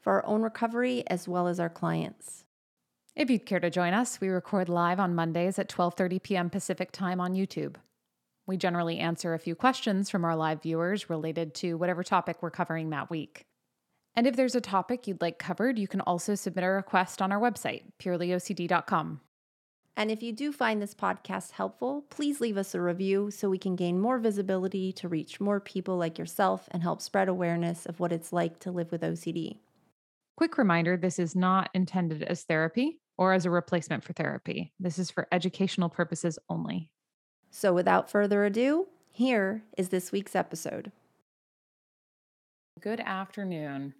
for our own recovery as well as our clients. If you'd care to join us, we record live on Mondays at 12:30 p.m. Pacific Time on YouTube. We generally answer a few questions from our live viewers related to whatever topic we're covering that week. And if there's a topic you'd like covered, you can also submit a request on our website, purelyocd.com. And if you do find this podcast helpful, please leave us a review so we can gain more visibility to reach more people like yourself and help spread awareness of what it's like to live with OCD. Quick reminder this is not intended as therapy or as a replacement for therapy. This is for educational purposes only. So, without further ado, here is this week's episode. Good afternoon.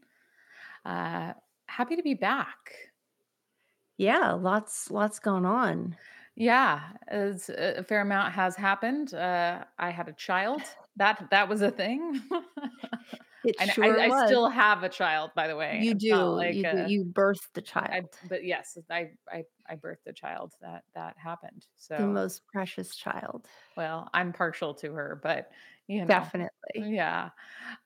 Uh, happy to be back. Yeah, lots lots going on. Yeah, as a fair amount has happened. Uh, I had a child. That that was a thing. It And sure I, I still have a child, by the way. You do. like you, a- you birthed the I, child, but yes, I, I I birthed a child. That that happened. So the most precious child. well, I'm partial to her, but you know, Definitely. yeah.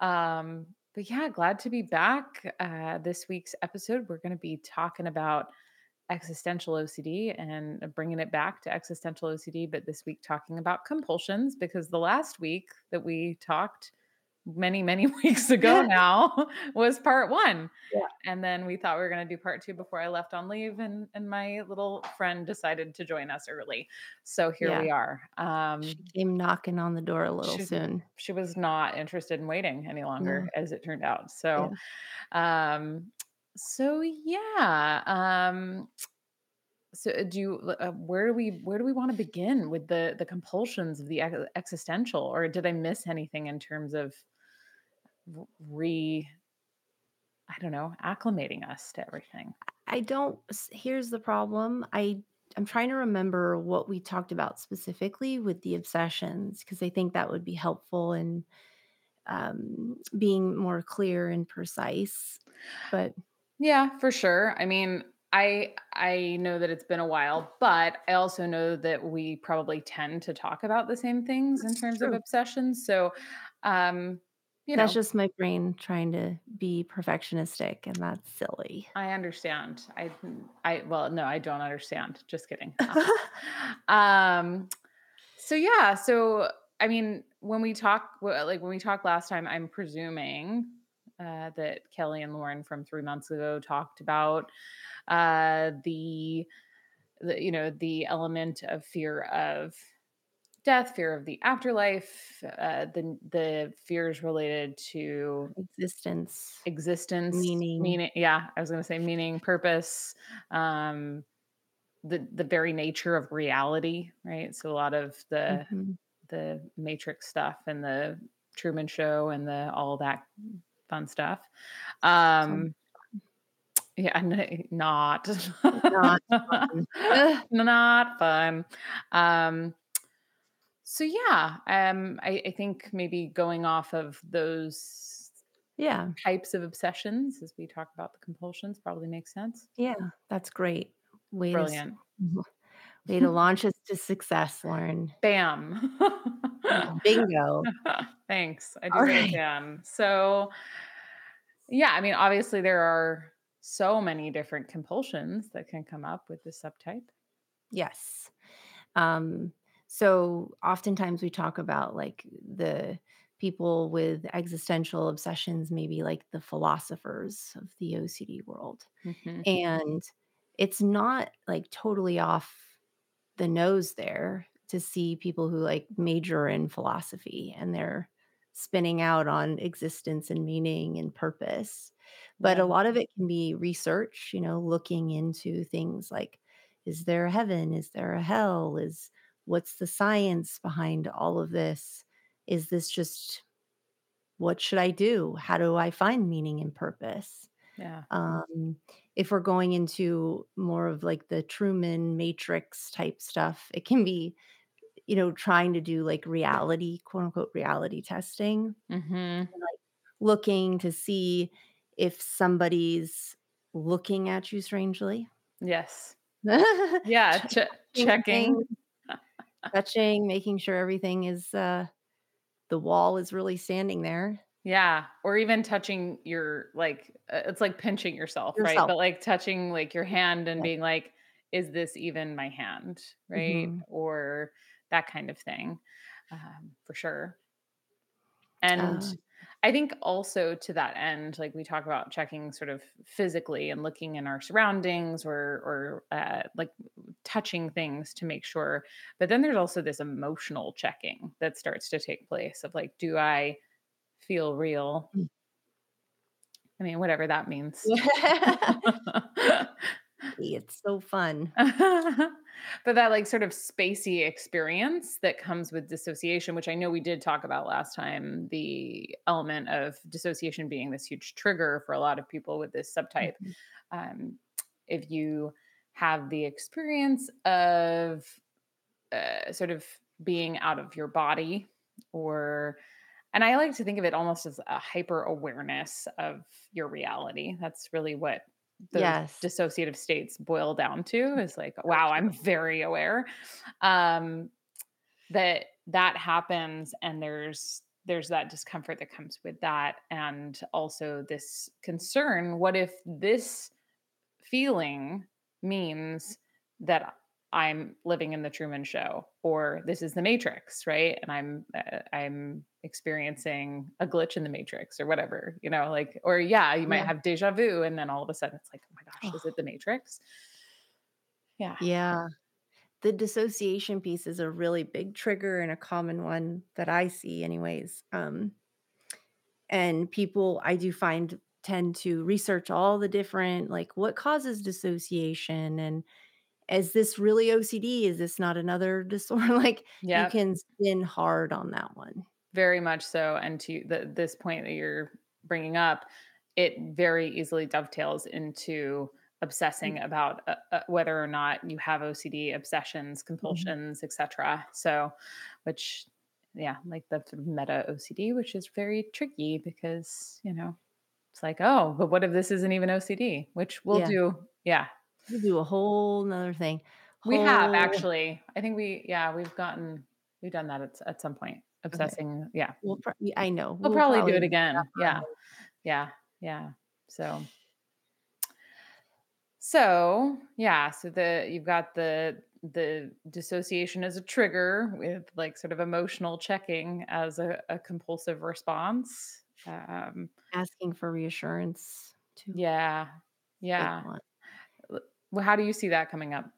Um, but yeah, glad to be back. Uh, this week's episode, we're going to be talking about existential OCD and bringing it back to existential OCD, but this week talking about compulsions because the last week that we talked many, many weeks ago now was part one. Yeah. And then we thought we were going to do part two before I left on leave, and, and my little friend decided to join us early. So here Yeah. we are. Um, She came knocking on the door a little she- soon. she was not interested in waiting any longer as it turned out so um so yeah um so uh, do you uh, where do we where do we want to begin with the the compulsions of the existential or did i miss anything in terms of re i don't know acclimating us to everything I don't. Here's the problem. I I'm trying to remember what we talked about specifically with the obsessions because I think that would be helpful in um, being more clear and precise. But Yeah, for sure. I mean, I I know that it's been a while, but I also know that we probably tend to talk about the same things in terms of obsessions. So, um, you that's just my brain trying to be perfectionistic, and that's silly. I understand. I I well, no, I don't understand. Just kidding. um so yeah, so I mean, when we talk like when we talked last time, I'm presuming uh, that Kelley and Lauren from three months ago talked about uh, the, the, you know, the element of fear of death, fear of the afterlife, uh, the the fears related to Existence. existence, Meaning. meaning. Yeah, I was going to say meaning, purpose, um, the the very nature of reality, right? So a lot of the Mhm. the Matrix stuff and the Truman Show and the all that fun stuff. Um, yeah, n- not Not fun. Not fun. Um, so yeah, um, I, I think maybe going off of those Yeah, types of obsessions, as we talk about the compulsions, probably makes sense. yeah, that's great. Way to Brilliant. way to launch us to success, Lauren. Bam. Bingo. Thanks. I do All right. can. So, yeah, I mean, obviously, there are so many different compulsions that can come up with this subtype. Yes. Um, so oftentimes we talk about like the people with existential obsessions, maybe like the philosophers of the OCD world. Mhm. And it's not like totally off the nose there to see people who like major in philosophy and they're spinning out on existence and meaning and purpose. But Yeah. a lot of it can be research, you know, looking into things like is there a heaven? Is there a hell? Is what's the science behind all of this? Is this just what should I do? How do I find meaning and purpose? Yeah. Um, if we're going into more of like the Truman Matrix type stuff, it can be, you know, trying to do like reality, quote unquote, reality testing, Mhm. like looking to see if somebody's looking at you strangely. Yes. Yeah, Ch- che checking. Touching, making sure everything is uh the wall is really standing there. Yeah, or even touching your like, uh, it's like pinching yourself, right? But, like, touching, like, your hand and Yeah. being like, "Is this even my hand?" Right? Mhm. Or that kind of thing, um, for sure. And Uh, I think also to that end, like we talk about checking sort of physically and looking in our surroundings or or uh, like touching things to make sure. But then there's also this emotional checking that starts to take place of like, do I feel real? mm. I mean, whatever that means. It's so fun. but that like sort of spacey experience that comes with dissociation, which I know we did talk about last time, the element of dissociation being this huge trigger for a lot of people with this subtype. Mhm. Um, if you have the experience of uh, sort of being out of your body or and I like to think of it almost as a hyper awareness of your reality. That's really what those Yes. dissociative states boil down to is like, wow, I'm very aware. Um, that that happens and there's there's that discomfort that comes with that and also this concern what if this feeling means that I'm living in the Truman Show or this is the Matrix, right? And I'm uh, I'm experiencing a glitch in the Matrix or whatever, you know, like or yeah, you might Yeah. have deja vu and then all of a sudden it's like, oh my gosh, is it Oh, the Matrix? Yeah. yeah. The dissociation piece is a really big trigger and a common one that I see anyways. Um, and people I do find tend to research all the different like what causes dissociation and is this really OCD? Is this not another disorder? Like you can spin hard on that one. very much so. And to the, this point that you're bringing up, it very easily dovetails into obsessing about uh, uh, whether or not you have OCD, obsessions, Mhm. compulsions, etc. So, which, yeah, like the sort of meta OCD, which is very tricky because you know it's like, oh, but what if this isn't even OCD? Which we'll Yeah. do. Yeah, We'll do a whole whole 'nother thing. we have actually. I think we, yeah, we've gotten, we've done that at, at some point. okay. Obsessing, yeah, We'll I know. We'll We'll probably do probably it do that again. Yeah. Yeah. Yeah. So so, yeah, so the you've got the the dissociation as a trigger with, like, sort of emotional checking as a a compulsive response. Um, asking for reassurance too. yeah. Yeah. Well, how do you see that coming up?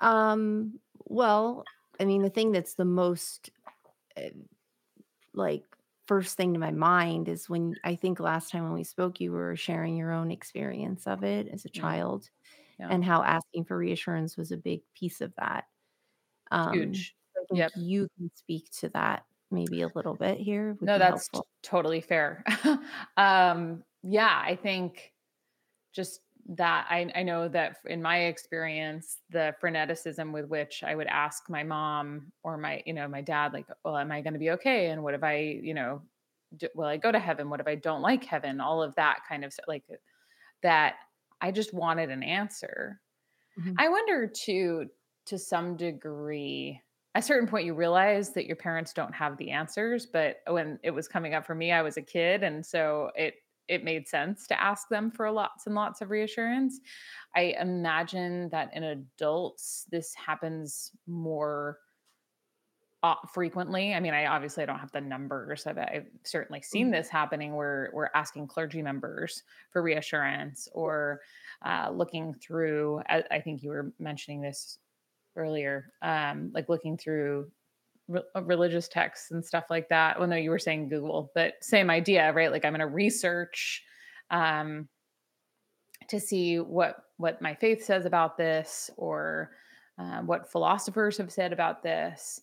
Um, well, I mean, the thing that's the most, uh, like, first thing to my mind is when I think last time when we spoke, you were sharing your own experience of it as a child Yeah. and how asking for reassurance was a big piece of that. Um, Huge. I Yep. you can speak to that maybe a little bit here No, that's helpful. totally fair. Um, yeah, I think just that I I know that in my experience, the freneticism with which I would ask my mom or my, you know, my dad, like, "Well, am I gonna be okay? And what if I, you know, d will I go to heaven? What if I don't like heaven?" All of that kind of like, uh, that I just wanted an answer. Mhm. I wonder too, to some degree, at a certain point you realize that your parents don't have the answers, but when it was coming up for me, I was a kid, and so it it made sense to ask them for lots and lots of reassurance. I imagine that in adults, this happens more frequently. I mean, I obviously don't have the numbers, but I've certainly seen Mhm. this happening where we're asking clergy members for reassurance or uh, looking through. I, I think you were mentioning this earlier, um, like looking through re- uh, religious texts and stuff like that. Well, no, you were saying Google, but same idea, right? Like I'm going to research um, to see what what my faith says about this or uh, what philosophers have said about this.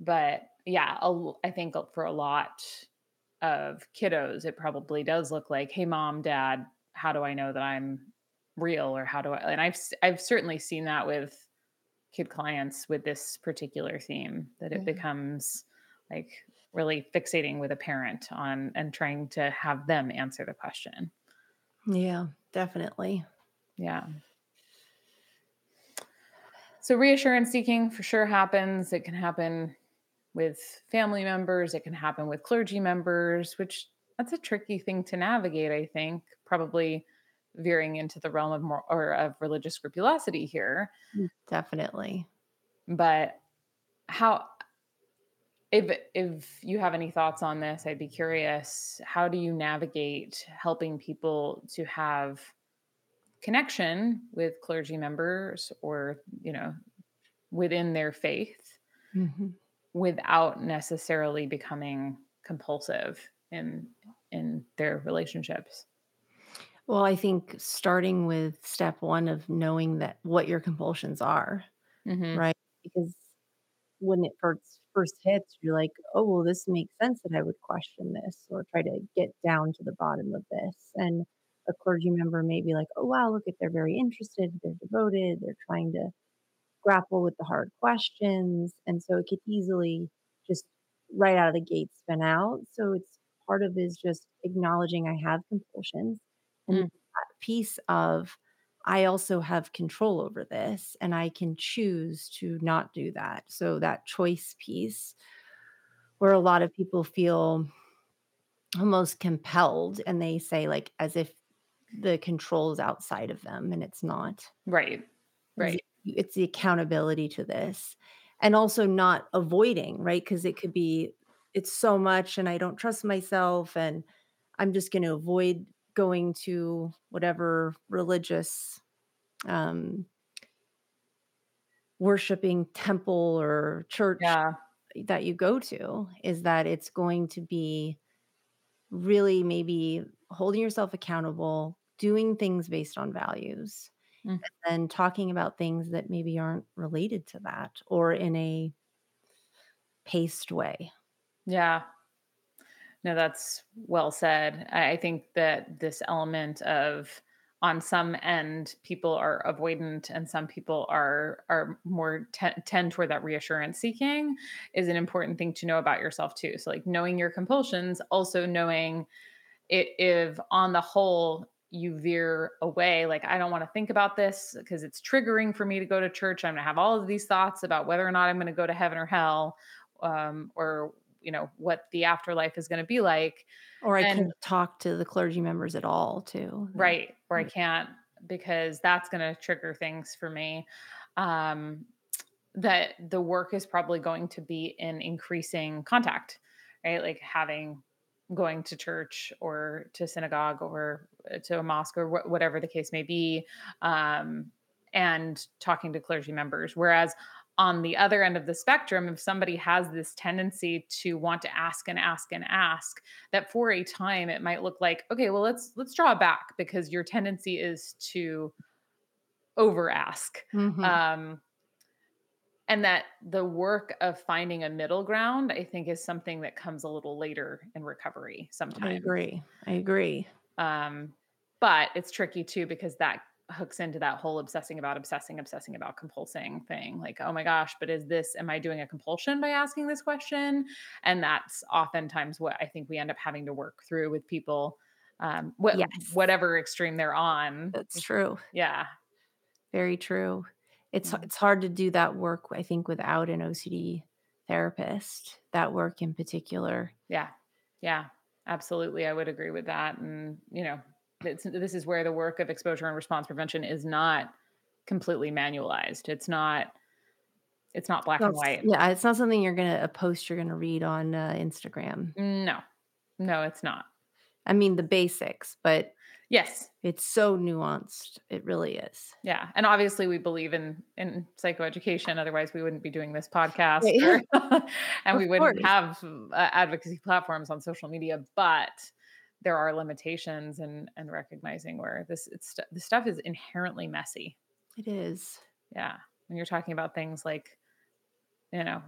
But yeah, a I think for a lot of kiddos, it probably does look like, "Hey, mom, dad, how do I know that I'm real or how do I and I've I've certainly seen that with kid clients with this particular theme that it Mhm. becomes like really fixating with a parent on and trying to have them answer the question. Yeah, definitely. Yeah. So reassurance seeking for sure happens. It can happen with family members, it can happen with clergy members, which that's a tricky thing to navigate, I think, probably veering into the realm of more or of religious scrupulosity here. Mm, definitely. But how if if you have any thoughts on this, I'd be curious. How do you navigate helping people to have connection with clergy members or, you know, within their faith Mhm. without necessarily becoming compulsive in in their relationships? Well, I think starting with step 1 of knowing that what your compulsions are, Mhm. right? Because when it first first hits, you're like, "Oh, well, this makes sense that I would question this or try to get down to the bottom of this." And a clergy member may be like, "Oh, wow, look at they're very interested, they're devoted, they're trying to grapple with the hard questions." And so it could easily just right out of the gate spin out. So it's part of is just acknowledging I have compulsions and Mm. that piece of I also have control over this and I can choose to not do that. So that choice piece where a lot of people feel almost compelled and they say like as if the control is outside of them and it's not. Right. Right. it it's the accountability to this. And also not avoiding, right? Because it could be it's so much and I don't trust myself and I'm just gonna avoid going to whatever religious, um worshiping temple or church Yeah. that you go to, is that it's going to be really maybe holding yourself accountable, doing things based on values, Mm. and talking about things that maybe aren't related to that or in a paced way. Yeah. No, that's well said. I think that this element of on some end, people are avoidant and some people are are more te- tend toward that reassurance seeking is an important thing to know about yourself too. So like knowing your compulsions, also knowing it if on the whole you veer away like i don't want to think about this because it's triggering for me to go to church i'm going to have all of these thoughts about whether or not i'm going to go to heaven or hell um, or you know what the afterlife is going to be like. Or I and couldn't talk to the clergy members at all too. Right or i can't because that's going to trigger things for me um, that the work is probably going to be in increasing contact right? Like having going to church or to synagogue or uh, to a mosque or wh- whatever the case may be um, and talking to clergy members. Whereas on the other end of the spectrum if somebody has this tendency to want to ask and ask and ask that for a time it might look like okay well let's let's draw back because your tendency is to over ask Mhm. um, and that the work of finding a middle ground i think is something that comes a little later in recovery sometimes. I agree. I agree. um, but it's tricky too because that hooks into that whole obsessing about obsessing obsessing about compulsing thing like oh my gosh but is this am i doing a compulsion by asking this question and that's oftentimes what i think we end up having to work through with people um, wh- Yes. whatever extreme they're on That's true. yeah Very true. It's Yeah. it's hard to do that work, I think, without an OCD therapist, that work in particular. Yeah. Yeah. Absolutely. I would agree with that. And, you know, this is where the work of exposure and response prevention is not completely manualized. It's not, it's not black and white. yeah, it's not something you're gonna a post you're gonna read on, uh, Instagram. No, no, it's not. I mean, the basics, but Yes. it's so nuanced. It really is. Yeah. And obviously we believe in, in psychoeducation. Otherwise we wouldn't be doing this podcast or- and Of we wouldn't course. have uh, advocacy platforms on social media, but there are limitations and, and recognizing where this, it's, the stuff is inherently messy. It is. Yeah. When you're talking about things like, you know,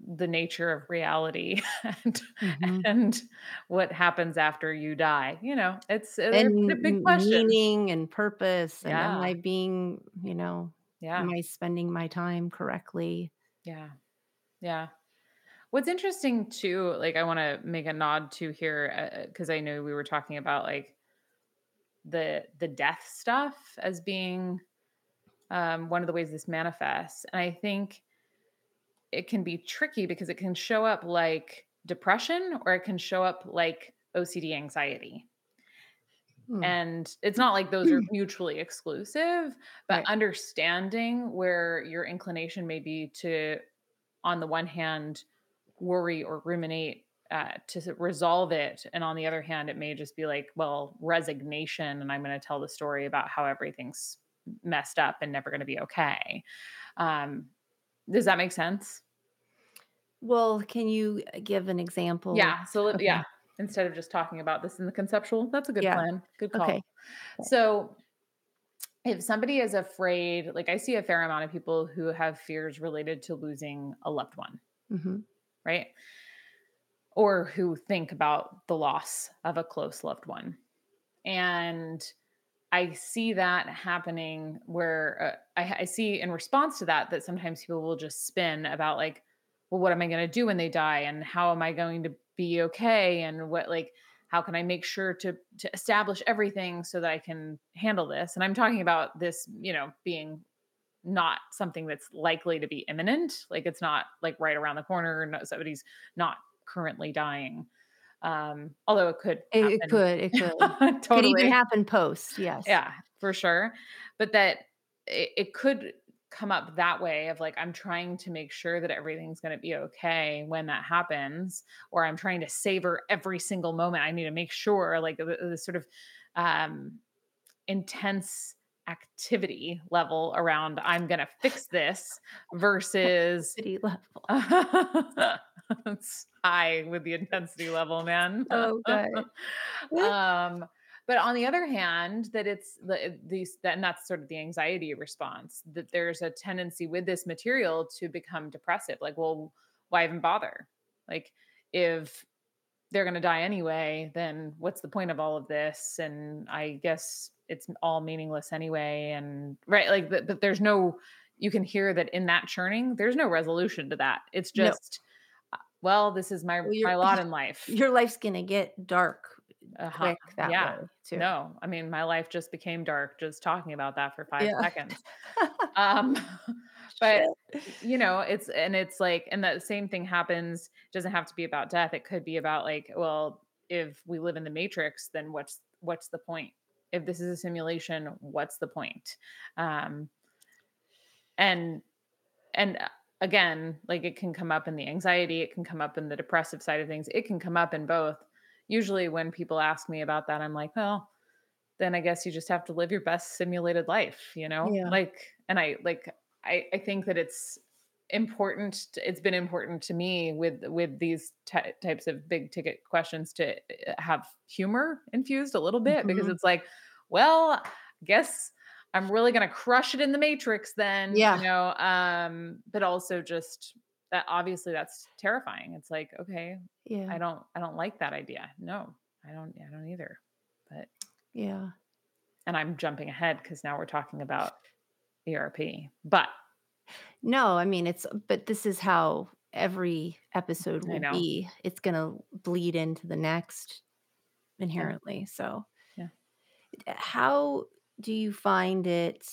the nature of reality and Mhm. and what happens after you die, you know, it's uh, they're And they're big m questions. meaning and purpose, and am I being you know, yeah. am I spending my time correctly? yeah, yeah. What's interesting too, like, I wanna make a nod to here, because I know we were talking about, like, the the death stuff as being, um, one of the ways this manifests, and I think it can be tricky because it can show up like depression or it can show up like OCD anxiety. Hmm. And it's not like those are mutually exclusive, but Right. understanding where your inclination may be to, on the one hand, worry or ruminate uh, to resolve it. And on the other hand, it may just be like, well, resignation. And I'm going to tell the story about how everything's messed up and never going to be okay. Um, does that make sense? Well, can you, uh, give an example? Yeah, so let yeah, instead of just talking about this in the conceptual, that's a good Yeah. plan, good call. Okay. So, if somebody is afraid like, I see a fair amount of people who have fears related to losing a loved one, Mhm. Right? Or who think about the loss of a close loved one, and I see that happening where, uh, I I see in response to that, that sometimes people will just spin about like, "Well, what am I gonna do when they die, and how am I going to be okay, and what like, how can I make sure to to establish everything so that I can handle this?" And I'm talking about this, you know, being not something that's likely to be imminent, like, it's not, like, right around the corner, no somebody's not currently dying, um, although it could It it could, it could. totally. Could even happen post, yes. Yeah, for sure. But that it, it could come up that way of like, I'm trying to make sure that everything's going to be okay when that happens, or I'm trying to savor every single moment. I need to make sure, like, the, the sort of um, intense activity level around I'm going to fix this versus City level. it's high with the intensity level, man. Oh, good. um, but on the other hand, that it's the these that and that's sort of the anxiety response that there's a tendency with this material to become depressive. Like, well, why even bother? Like, if they're going to die anyway, then what's the point of all of this? And I guess it's all meaningless anyway. And right, like, but, but there's no, you can hear that in that churning, there's no resolution to that. It's just, uh, well, this is my Well, my lot in life. your life's gonna get dark Uh-huh. quick that way Yeah. too. No, I mean, my life just became dark just talking about that for five Yeah. seconds. Um, but Shit. you know, it's and it's like, and the same thing happens. Doesn't have to be about death. It could be about like, well, if we live in the matrix, then what's what's the point? If this is a simulation, what's the point? Um, and and uh, again, like it can come up in the anxiety, it can come up in the depressive side of things, it can come up in both. Usually, when people ask me about that, I'm like, well, then I guess you just have to live your best simulated life, you know? Yeah. Like, and I like, I, I think that it's important. it's been important to me with with these ty types of big ticket questions to uh, have humor infused a little bit because Mhm. it's like, well, I guess I'm really gonna crush it in the matrix then, yeah. you know. Um, but also just that obviously that's terrifying. It's like, okay, yeah I don't I don't like that idea. No, I don't I don't either. But Yeah. and I'm jumping ahead because now we're talking about ERP. But No, I mean, it's but this is how every episode will be. It's gonna bleed into the next Yeah. inherently, so Yeah. how do you find it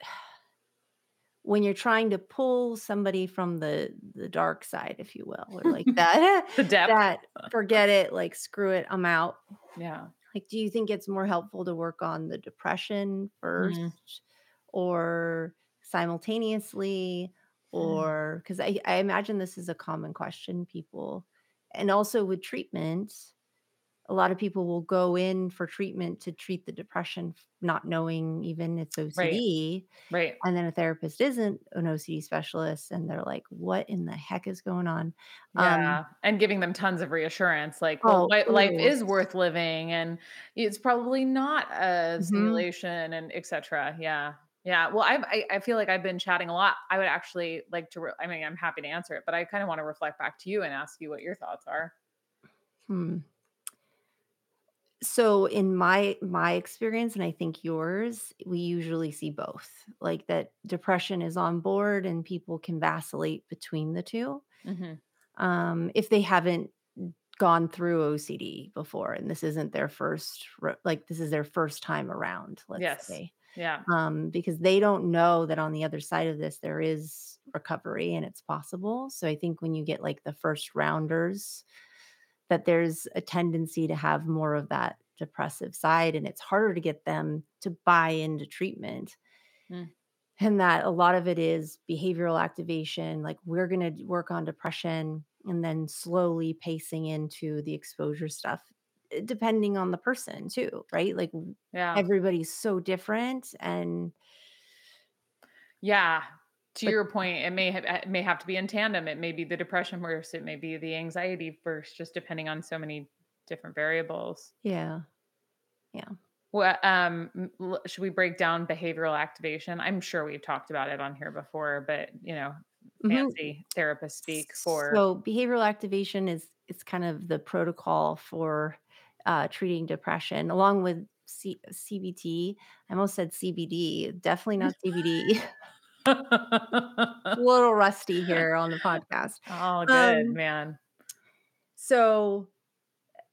when you're trying to pull somebody from the the dark side, if you will, or like that The depth. that forget it, like, "Screw it, I'm out." Yeah. Like, do you think it's more helpful to work on the depression Mhm. first or simultaneously? Or because I, I imagine this is a common question people, and also with treatment, a lot of people will go in for treatment to treat the depression, not knowing even it's OCD. Right. right. And then a therapist isn't an OCD specialist, and they're like, "What in the heck is going on?" Um, Yeah. And giving them tons of reassurance like, well, oh, li- life ooh, is worth living and it's probably not a mhm. simulation and etc. Yeah. Yeah, well, I've I I feel like I've been chatting a lot. I would actually like to re I mean, I'm happy to answer it, but I kinda wanna reflect back to you and ask you what your thoughts are. Hmm. So in my my experience, and I think yours, we usually see both. Like that depression is on board and people can vacillate between the 2, Mhm. um, if they haven't gone through OCD before and this isn't their first like, this is their first time around, let's Yes. say. Yeah. Um, because they don't know that on the other side of this, there is recovery and it's possible. So I think when you get, like, the first rounders, that there's a tendency to have more of that depressive side, and it's harder to get them to buy into treatment. Mm. And that a lot of it is behavioral activation, like, we're gonna work on depression and then slowly pacing into the exposure stuff, depending on the person too, right? Like, Yeah. everybody's so different and Yeah. To but your point, it may have it may have to be in tandem. It may be the depression first, it may be the anxiety first, just depending on so many different variables. Yeah. Yeah. Well, um, should we break down behavioral activation? I'm sure we've talked about it on here before, but, you know, Mhm. fancy therapist speak for So, behavioral activation is it's kind of the protocol for, uh, treating depression along with C CBT. I almost said CBD, definitely not CBD. a Little rusty here on the podcast. Oh, good, Um man. so,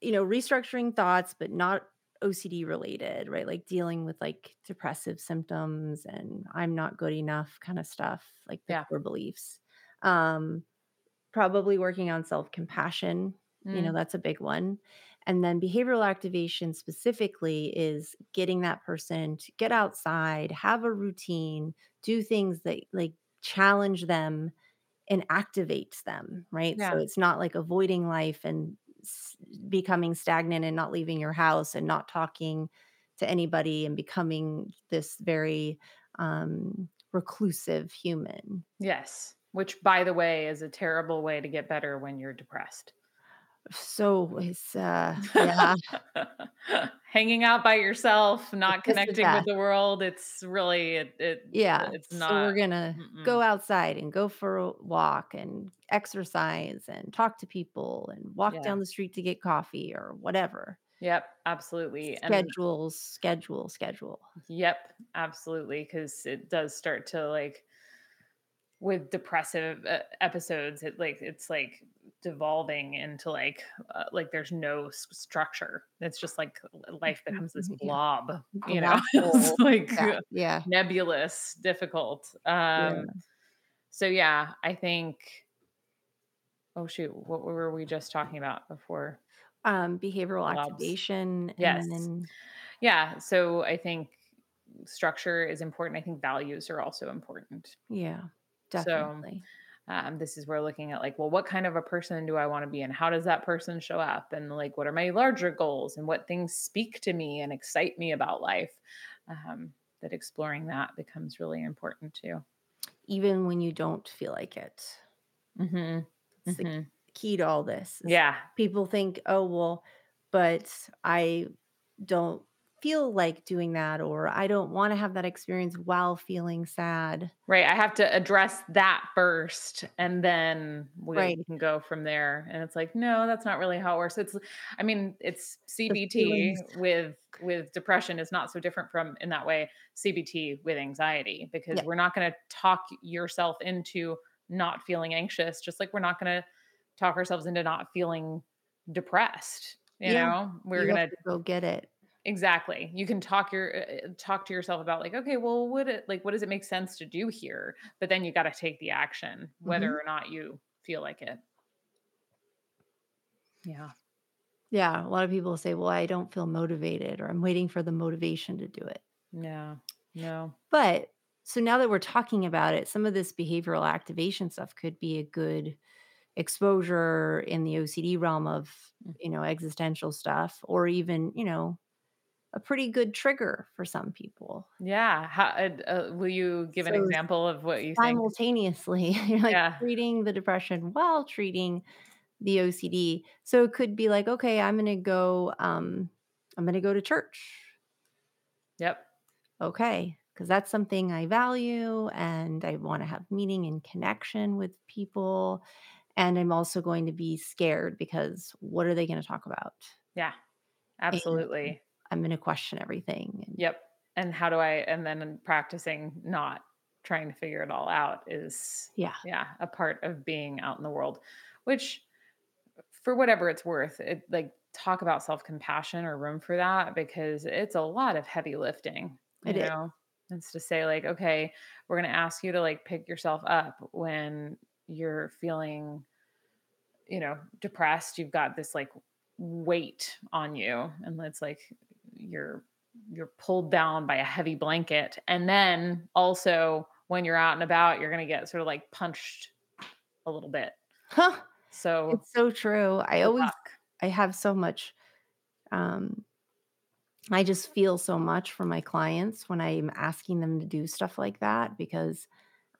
you know, restructuring thoughts, but not OCD related, right? Like, dealing with, like, depressive symptoms and I'm not good enough kinda stuff, like Yeah. core beliefs. Um, probably working on self-compassion, you know, Mm. that's a big one. And then behavioral activation specifically is getting that person to get outside, have a routine, do things that, like, challenge them and activates them, right? Yeah. So, it's not like avoiding life and s becoming stagnant and not leaving your house and not talking to anybody and becoming this very, um, reclusive human. Yes, which, by the way, is a terrible way to get better when you're depressed. So, it's, uh yeah. Hanging out by yourself, not connecting with the world, it's really it it Yeah, it's so we're gonna mm-mm. go outside and go for a walk and exercise and talk to people and walk Yeah. down the street to get coffee or whatever. Yep, absolutely, and Schedules, schedule, schedule. Yep, absolutely. Because it does start to, like with depressive, uh, episodes, it, like it's, like, devolving into, like, uh, like, there's no s structure. It's just, like, life Mhm, becomes this mhm, yeah. blob, you know? It's, like, Yeah, yeah. nebulous, difficult, um, Yeah. so, yeah, I think Oh, shoot, what were we just talking about before? Um, behavioral Blobs. activation and Yes. then Yeah, so I think structure is important, I think values are also important. Yeah, So, definitely. um, this is where looking at, like, well, what kind of a person do I wanna be, and how does that person show up, and, like, what are my larger goals, and what things speak to me and excite me about life, um, that exploring that becomes really important too. Even when you don't feel like it. mm-hmm. It's the mhm. key to all this Yeah. people think, "Oh, well, but I don't feel like doing that," or, "I don't wanna have that experience while feeling sad." Right, I have to address that first, and then we Right. can go from there, and it's like, "No, that's not really how it works." It's I mean, it's CBT with with depression is not so different from, in that way, CBT with anxiety, because Yeah. we're not gonna talk yourself into not feeling anxious, just like we're not gonna talk ourselves into not feeling depressed, you Yeah, know? We're you gonna to go get it. Exactly, you can talk your uh uh, talk to yourself about, like, "Okay, well, what it like, what does it make sense to do here?" But then you gotta take the action, whether Mhm. or not you feel like it. Yeah. Yeah, a lot of people say, "Well, I don't feel motivated," or, "I'm waiting for the motivation to do it." No, no. But so now that we're talking about it, some of this behavioral activation stuff could be a good exposure in the OCD realm of, Mm. you know, existential stuff or even, you know, a pretty good trigger for some people. Yeah, ho uh, will you give an example of what you think? simultaneously, you're, like, Yeah. treating the depression while treating the OCD. So it could be like, "Okay, I'm gonna go, um, I'm gonna go to church." Yep. Okay. because that's something I value and I want to have meaning and connection with people. And I'm also going to be scared because what are they going to talk about? Yeah. And Absolutely. I'm going to question everything. And Yep. And how do I and then practicing not trying to figure it all out is yeah, yeah, a part of being out in the world, which for whatever it's worth, it like talk about self-compassion or room for that because it's a lot of heavy lifting, it you is. know. It's to say like, okay, we're going to ask you to like pick yourself up when you're feeling you know, depressed, you've got this like weight on you and it's like you're you're pulled down by a heavy blanket. And then also when you're out and about, you're going to get sort of like punched a little bit. Huh, So it's so true. I always luck. I have so much um I just feel so much for my clients when I'm asking them to do stuff like that because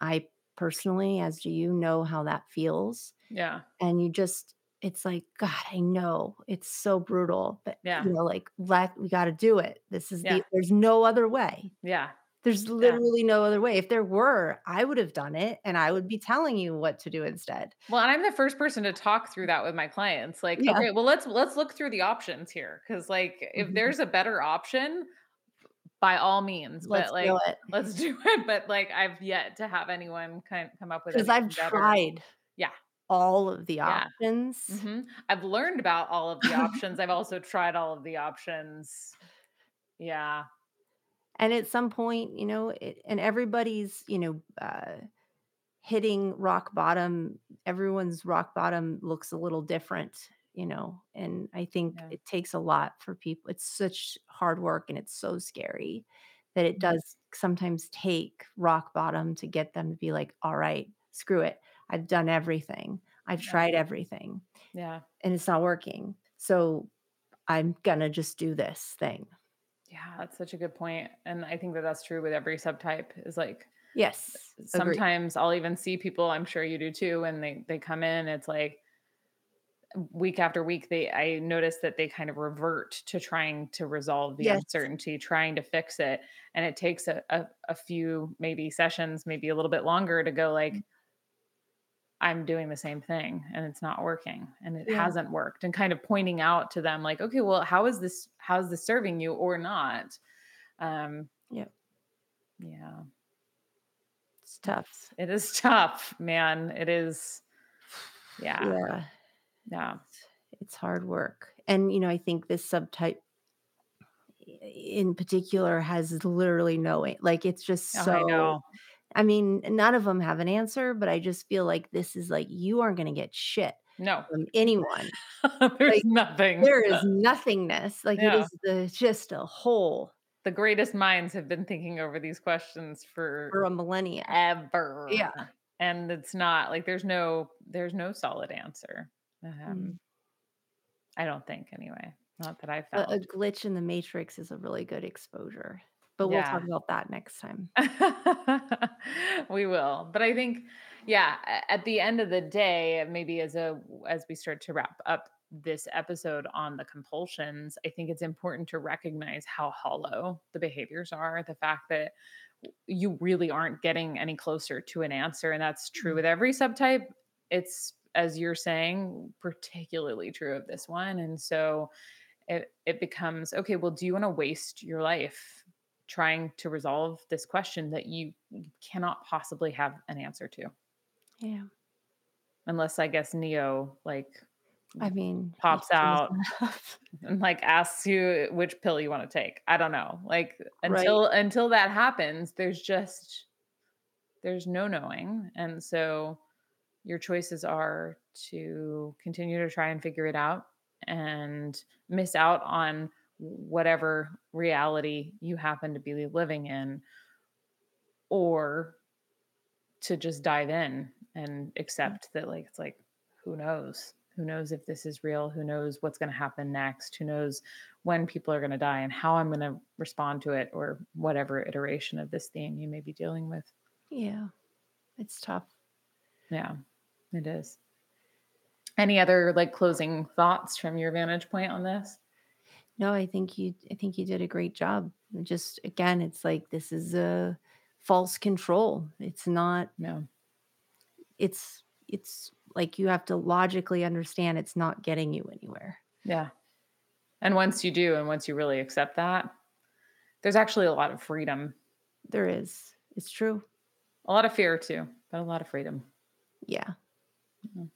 I personally, as do you, know how that feels. Yeah. And you just it's like, God, I know it's so brutal, but Yeah. you know, like, let we gotta do it. This is Yeah. the there's no other way. Yeah. There's Yeah. literally no other way. If there were, I would have done it and I would be telling you what to do instead. Well, and I'm the first person to talk through that with my clients. Like, Yeah. okay, well, let's let's look through the options here cuz like if Mhm. there's a better option, by all means, Let's but like do it. let's do it, but like I've yet to have anyone kind of come up with it. Because I've better. tried Yeah. All of the Yeah. options. Mhm. I've learned about all of the options. I've also tried all of the options. Yeah. And at some point, you know, it and everybody's, you know, uh, hitting rock bottom. Everyone's rock bottom looks a little different, you know, and I think Yeah. it takes a lot for people. It's such hard work and it's so scary that it Mhm. does sometimes take rock bottom to get them to be like, all right, screw it. I've done everything. I've tried everything Yeah. and it's not working. So I'm gonna just do this thing. Yeah, that's such a good point, and I think that that's true with every subtype is like Yes. Sometimes I'll even see people, I'm sure you do too, when they they come in, it's like week after week they I notice that they kind of revert to trying to resolve the Yes. uncertainty, trying to fix it, and it takes a a, a few maybe sessions, maybe a little bit longer to go like I'm doing the same thing and it's not working and it Yeah. hasn't worked and kind of pointing out to them like, okay, well, how is this how is this serving you or not? Um Yep. yeah. It's tough. It is tough, man. It is yeah. Yeah. Yeah. It's hard work. And, you know, I think this subtype in particular has literally no like, it's just Oh, I so know. I mean, none of them have an answer, but I just feel like this is like, you aren't gonna get shit No. from anyone. There's Like, nothing. There is nothingness. Like, it is the just a hole The greatest minds have been thinking over these questions for for a millennia. ever. Yeah. And it's not like there's no there's no solid answer. Mm. Um, I don't think anyway. Not that I A found. a glitch in the matrix is a really good exposure, but we'll talk about that next time. we will. But I think, yeah, at the end of the day, maybe as a as we start to wrap up this episode on the compulsions, I think it's important to recognize how hollow the behaviors are. The fact that you really aren't getting any closer to an answer. And that's true Mm. with every subtype. It's as you're saying, particularly true of this one. And so it it becomes okay, well, do you want to waste your life trying to resolve this question that you cannot possibly have an answer to? Yeah. Unless I guess Neo like I mean, Pops out. and like asks you which pill you want to take. I don't know. Like Right. until until that happens, there's just there's no knowing. And so your choices are to continue to try and figure it out and miss out on whatever reality you happen to be living in or to just dive in and mm. accept that like it's like who knows? Who knows if this is real? Who knows what's going to happen next? Who knows when people are going to die and how i'm going to respond to it or whatever iteration of this theme you may be dealing with. Yeah. It's tough. yeah it is. Any other like closing thoughts from your vantage point on this No, I think you I think you did a great job. Just again, it's like this is a false control. It's not No. it's it's like you have to logically understand it's not getting you anywhere. Yeah. And once you do, and once you really accept that, there's actually a lot of freedom, There is. It's true. a lot of fear too, but a lot of freedom. Yeah. Mm.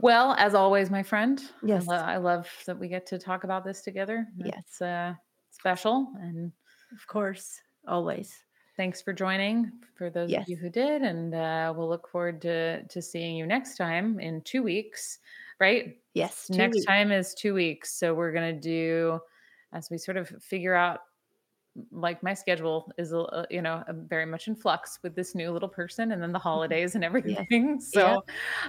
Well, as always, my friend, I Yes. lo- I love that we get to talk about this together. Yes. It's uh, special. And Of course. Always. thanks for joining for those Yes. of you who did. And uh, we'll look forward to, to seeing you next time in two weeks, right? Yes. next weeks. time is two weeks. So we're going to do, as we sort of figure out like my schedule is a- you know uh, very much in flux with this new little person and then the holidays and everything so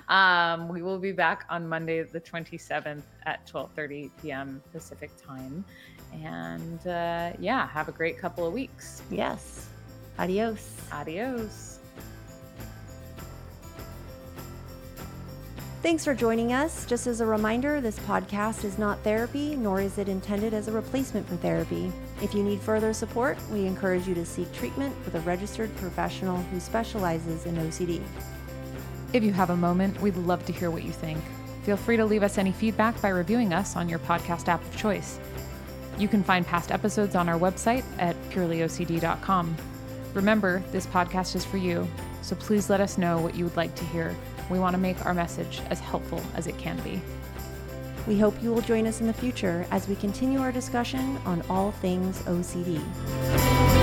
um we will be back on monday the 27th at 12:30 p.m pacific time and uh yeah have a great couple of weeks Yes. Adios. adios Thanks for joining us. Just as a reminder, this podcast is not therapy, nor is it intended as a replacement for therapy. If you need further support, we encourage you to seek treatment with a registered professional who specializes in OCD. If you have a moment, we'd love to hear what you think. Feel free to leave us any feedback by reviewing us on your podcast app of choice. You can find past episodes on our website at purelyocd.com. Remember, this podcast is for you, so please let us know what you would like to hear. We want to make our message as helpful as it can be. We hope you will join us in the future as we continue our discussion on all things OCD.